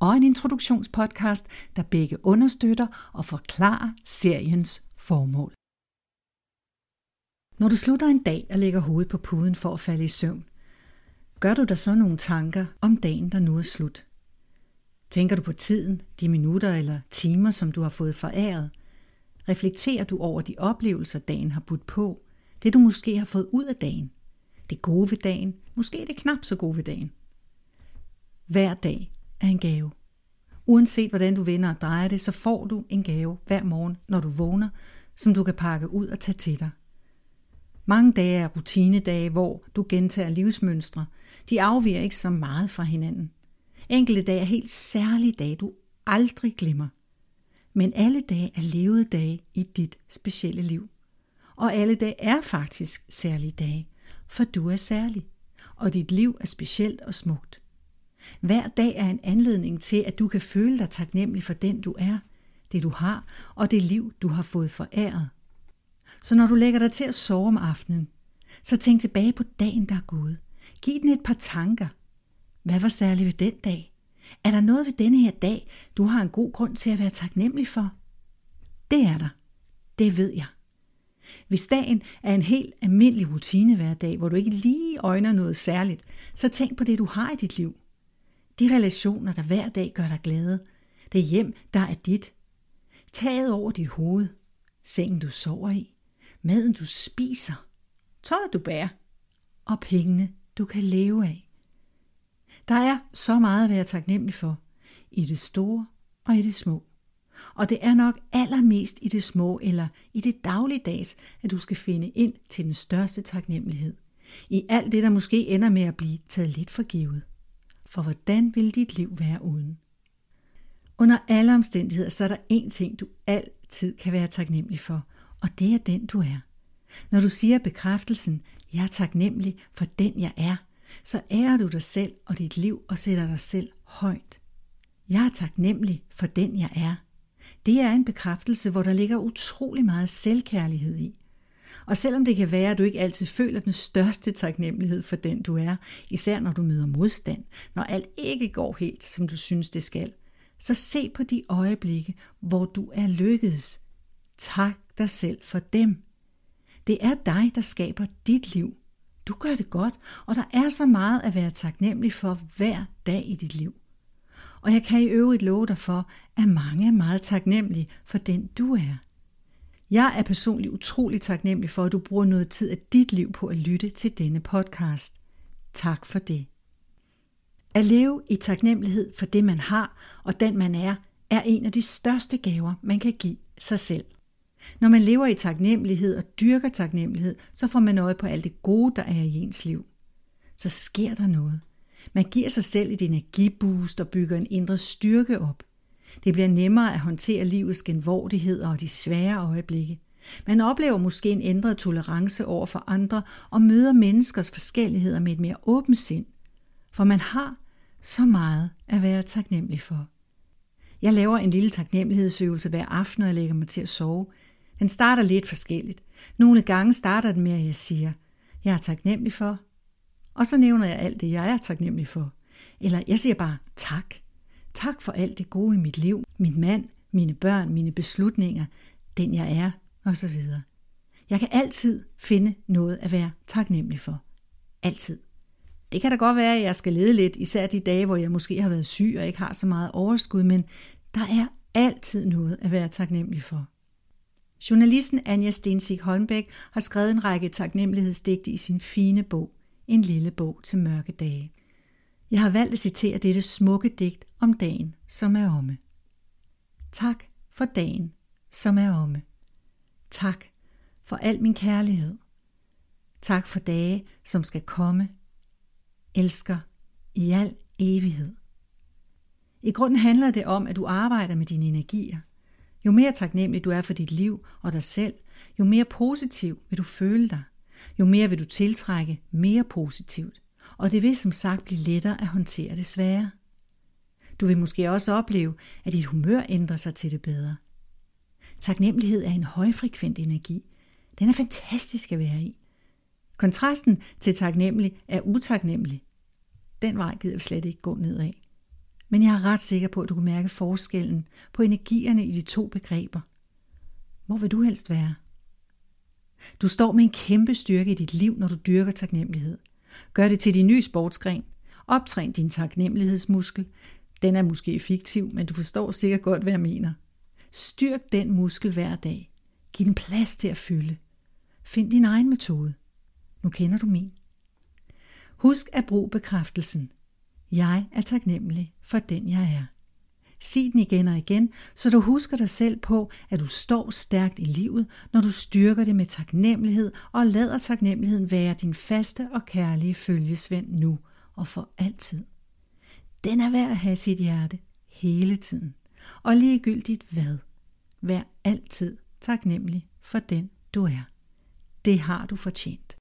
og en introduktionspodcast, der begge understøtter og forklarer seriens formål. Når du slutter en dag og lægger hovedet på puden for at falde i søvn, gør du dig så nogle tanker om dagen, der nu er slut? Tænker du på tiden, de minutter eller timer, som du har fået foræret? Reflekterer du over de oplevelser, dagen har budt på? Det du måske har fået ud af dagen? Det gode ved dagen? Måske det knap så gode ved dagen? Hver dag er en gave. Uanset hvordan du vender og drejer det, så får du en gave hver morgen, når du vågner, som du kan pakke ud og tage til dig. Mange dage er rutinedage, hvor du gentager livsmønstre. De afviger ikke så meget fra hinanden. Enkelte dage er helt særlige dage, du aldrig glemmer. Men alle dage er levede dage i dit specielle liv. Og alle dage er faktisk særlige dage, for du er særlig, og dit liv er specielt og smukt. Hver dag er en anledning til, at du kan føle dig taknemmelig for den du er, det du har og det liv du har fået foræret. Så når du lægger dig til at sove om aftenen, så tænk tilbage på dagen, der er gået. Giv den et par tanker. Hvad var særligt ved den dag? Er der noget ved denne her dag, du har en god grund til at være taknemmelig for? Det er der. Det ved jeg. Hvis dagen er en helt almindelig rutine hver dag, hvor du ikke lige øjner noget særligt, så tænk på det, du har i dit liv. De relationer, der hver dag gør dig glade. Det hjem, der er dit. Taget over dit hoved. Sengen, du sover i. Maden, du spiser. Tøjet, du bærer. Og pengene, du kan leve af. Der er så meget at være taknemmelig for. I det store og i det små. Og det er nok allermest i det små eller i det dagligdags, at du skal finde ind til den største taknemmelighed. I alt det, der måske ender med at blive taget lidt for givet for hvordan vil dit liv være uden? Under alle omstændigheder, så er der én ting, du altid kan være taknemmelig for, og det er den, du er. Når du siger bekræftelsen, jeg er taknemmelig for den, jeg er, så ærer du dig selv og dit liv og sætter dig selv højt. Jeg er taknemmelig for den, jeg er. Det er en bekræftelse, hvor der ligger utrolig meget selvkærlighed i. Og selvom det kan være, at du ikke altid føler den største taknemmelighed for den du er, især når du møder modstand, når alt ikke går helt, som du synes det skal, så se på de øjeblikke, hvor du er lykkedes. Tak dig selv for dem. Det er dig, der skaber dit liv. Du gør det godt, og der er så meget at være taknemmelig for hver dag i dit liv. Og jeg kan i øvrigt love dig for, at mange er meget taknemmelige for den du er. Jeg er personligt utrolig taknemmelig for, at du bruger noget tid af dit liv på at lytte til denne podcast. Tak for det. At leve i taknemmelighed for det, man har og den, man er, er en af de største gaver, man kan give sig selv. Når man lever i taknemmelighed og dyrker taknemmelighed, så får man øje på alt det gode, der er i ens liv. Så sker der noget. Man giver sig selv et energiboost og bygger en indre styrke op. Det bliver nemmere at håndtere livets genvordigheder og de svære øjeblikke. Man oplever måske en ændret tolerance over for andre og møder menneskers forskelligheder med et mere åbent sind. For man har så meget at være taknemmelig for. Jeg laver en lille taknemmelighedsøvelse hver aften, når jeg lægger mig til at sove. Den starter lidt forskelligt. Nogle gange starter den med, at jeg siger, jeg er taknemmelig for, og så nævner jeg alt det, jeg er taknemmelig for. Eller jeg siger bare tak. Tak for alt det gode i mit liv, min mand, mine børn, mine beslutninger, den jeg er, osv. Jeg kan altid finde noget at være taknemmelig for. Altid. Det kan da godt være, at jeg skal lede lidt, især de dage, hvor jeg måske har været syg og ikke har så meget overskud, men der er altid noget at være taknemmelig for. Journalisten Anja Stensik Holmbæk har skrevet en række taknemmelighedsdigte i sin fine bog, En lille bog til mørke dage. Jeg har valgt at citere dette smukke digt om dagen, som er omme. Tak for dagen, som er omme. Tak for al min kærlighed. Tak for dage, som skal komme. Elsker i al evighed. I grunden handler det om, at du arbejder med dine energier. Jo mere taknemmelig du er for dit liv og dig selv, jo mere positiv vil du føle dig. Jo mere vil du tiltrække mere positivt. Og det vil som sagt blive lettere at håndtere det svære. Du vil måske også opleve, at dit humør ændrer sig til det bedre. Taknemmelighed er en højfrekvent energi. Den er fantastisk at være i. Kontrasten til taknemmelig er utaknemmelig. Den vej gider vi slet ikke gå nedad. Men jeg er ret sikker på, at du kan mærke forskellen på energierne i de to begreber. Hvor vil du helst være? Du står med en kæmpe styrke i dit liv, når du dyrker taknemmelighed. Gør det til din nye sportsgren. Optræn din taknemmelighedsmuskel. Den er måske fiktiv, men du forstår sikkert godt, hvad jeg mener. Styrk den muskel hver dag. Giv den plads til at fylde. Find din egen metode. Nu kender du min. Husk at bruge bekræftelsen. Jeg er taknemmelig for den jeg er. Sig den igen og igen, så du husker dig selv på, at du står stærkt i livet, når du styrker det med taknemmelighed og lader taknemmeligheden være din faste og kærlige følgesvend nu og for altid. Den er værd at have sit hjerte hele tiden. Og ligegyldigt hvad. Vær altid taknemmelig for den du er. Det har du fortjent.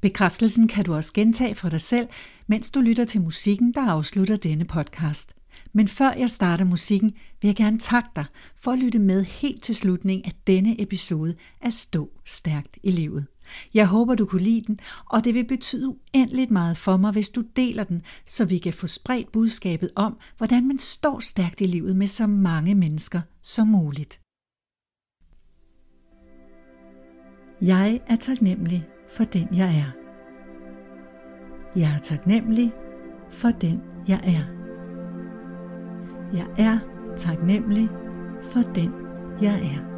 Bekræftelsen kan du også gentage for dig selv, mens du lytter til musikken, der afslutter denne podcast. Men før jeg starter musikken, vil jeg gerne takke dig for at lytte med helt til slutningen af denne episode af Stå Stærkt i Livet. Jeg håber, du kunne lide den, og det vil betyde uendeligt meget for mig, hvis du deler den, så vi kan få spredt budskabet om, hvordan man står stærkt i livet med så mange mennesker som muligt. Jeg er taknemmelig for den jeg er. Jeg er taknemmelig for den jeg er. Jeg er taknemmelig for den jeg er.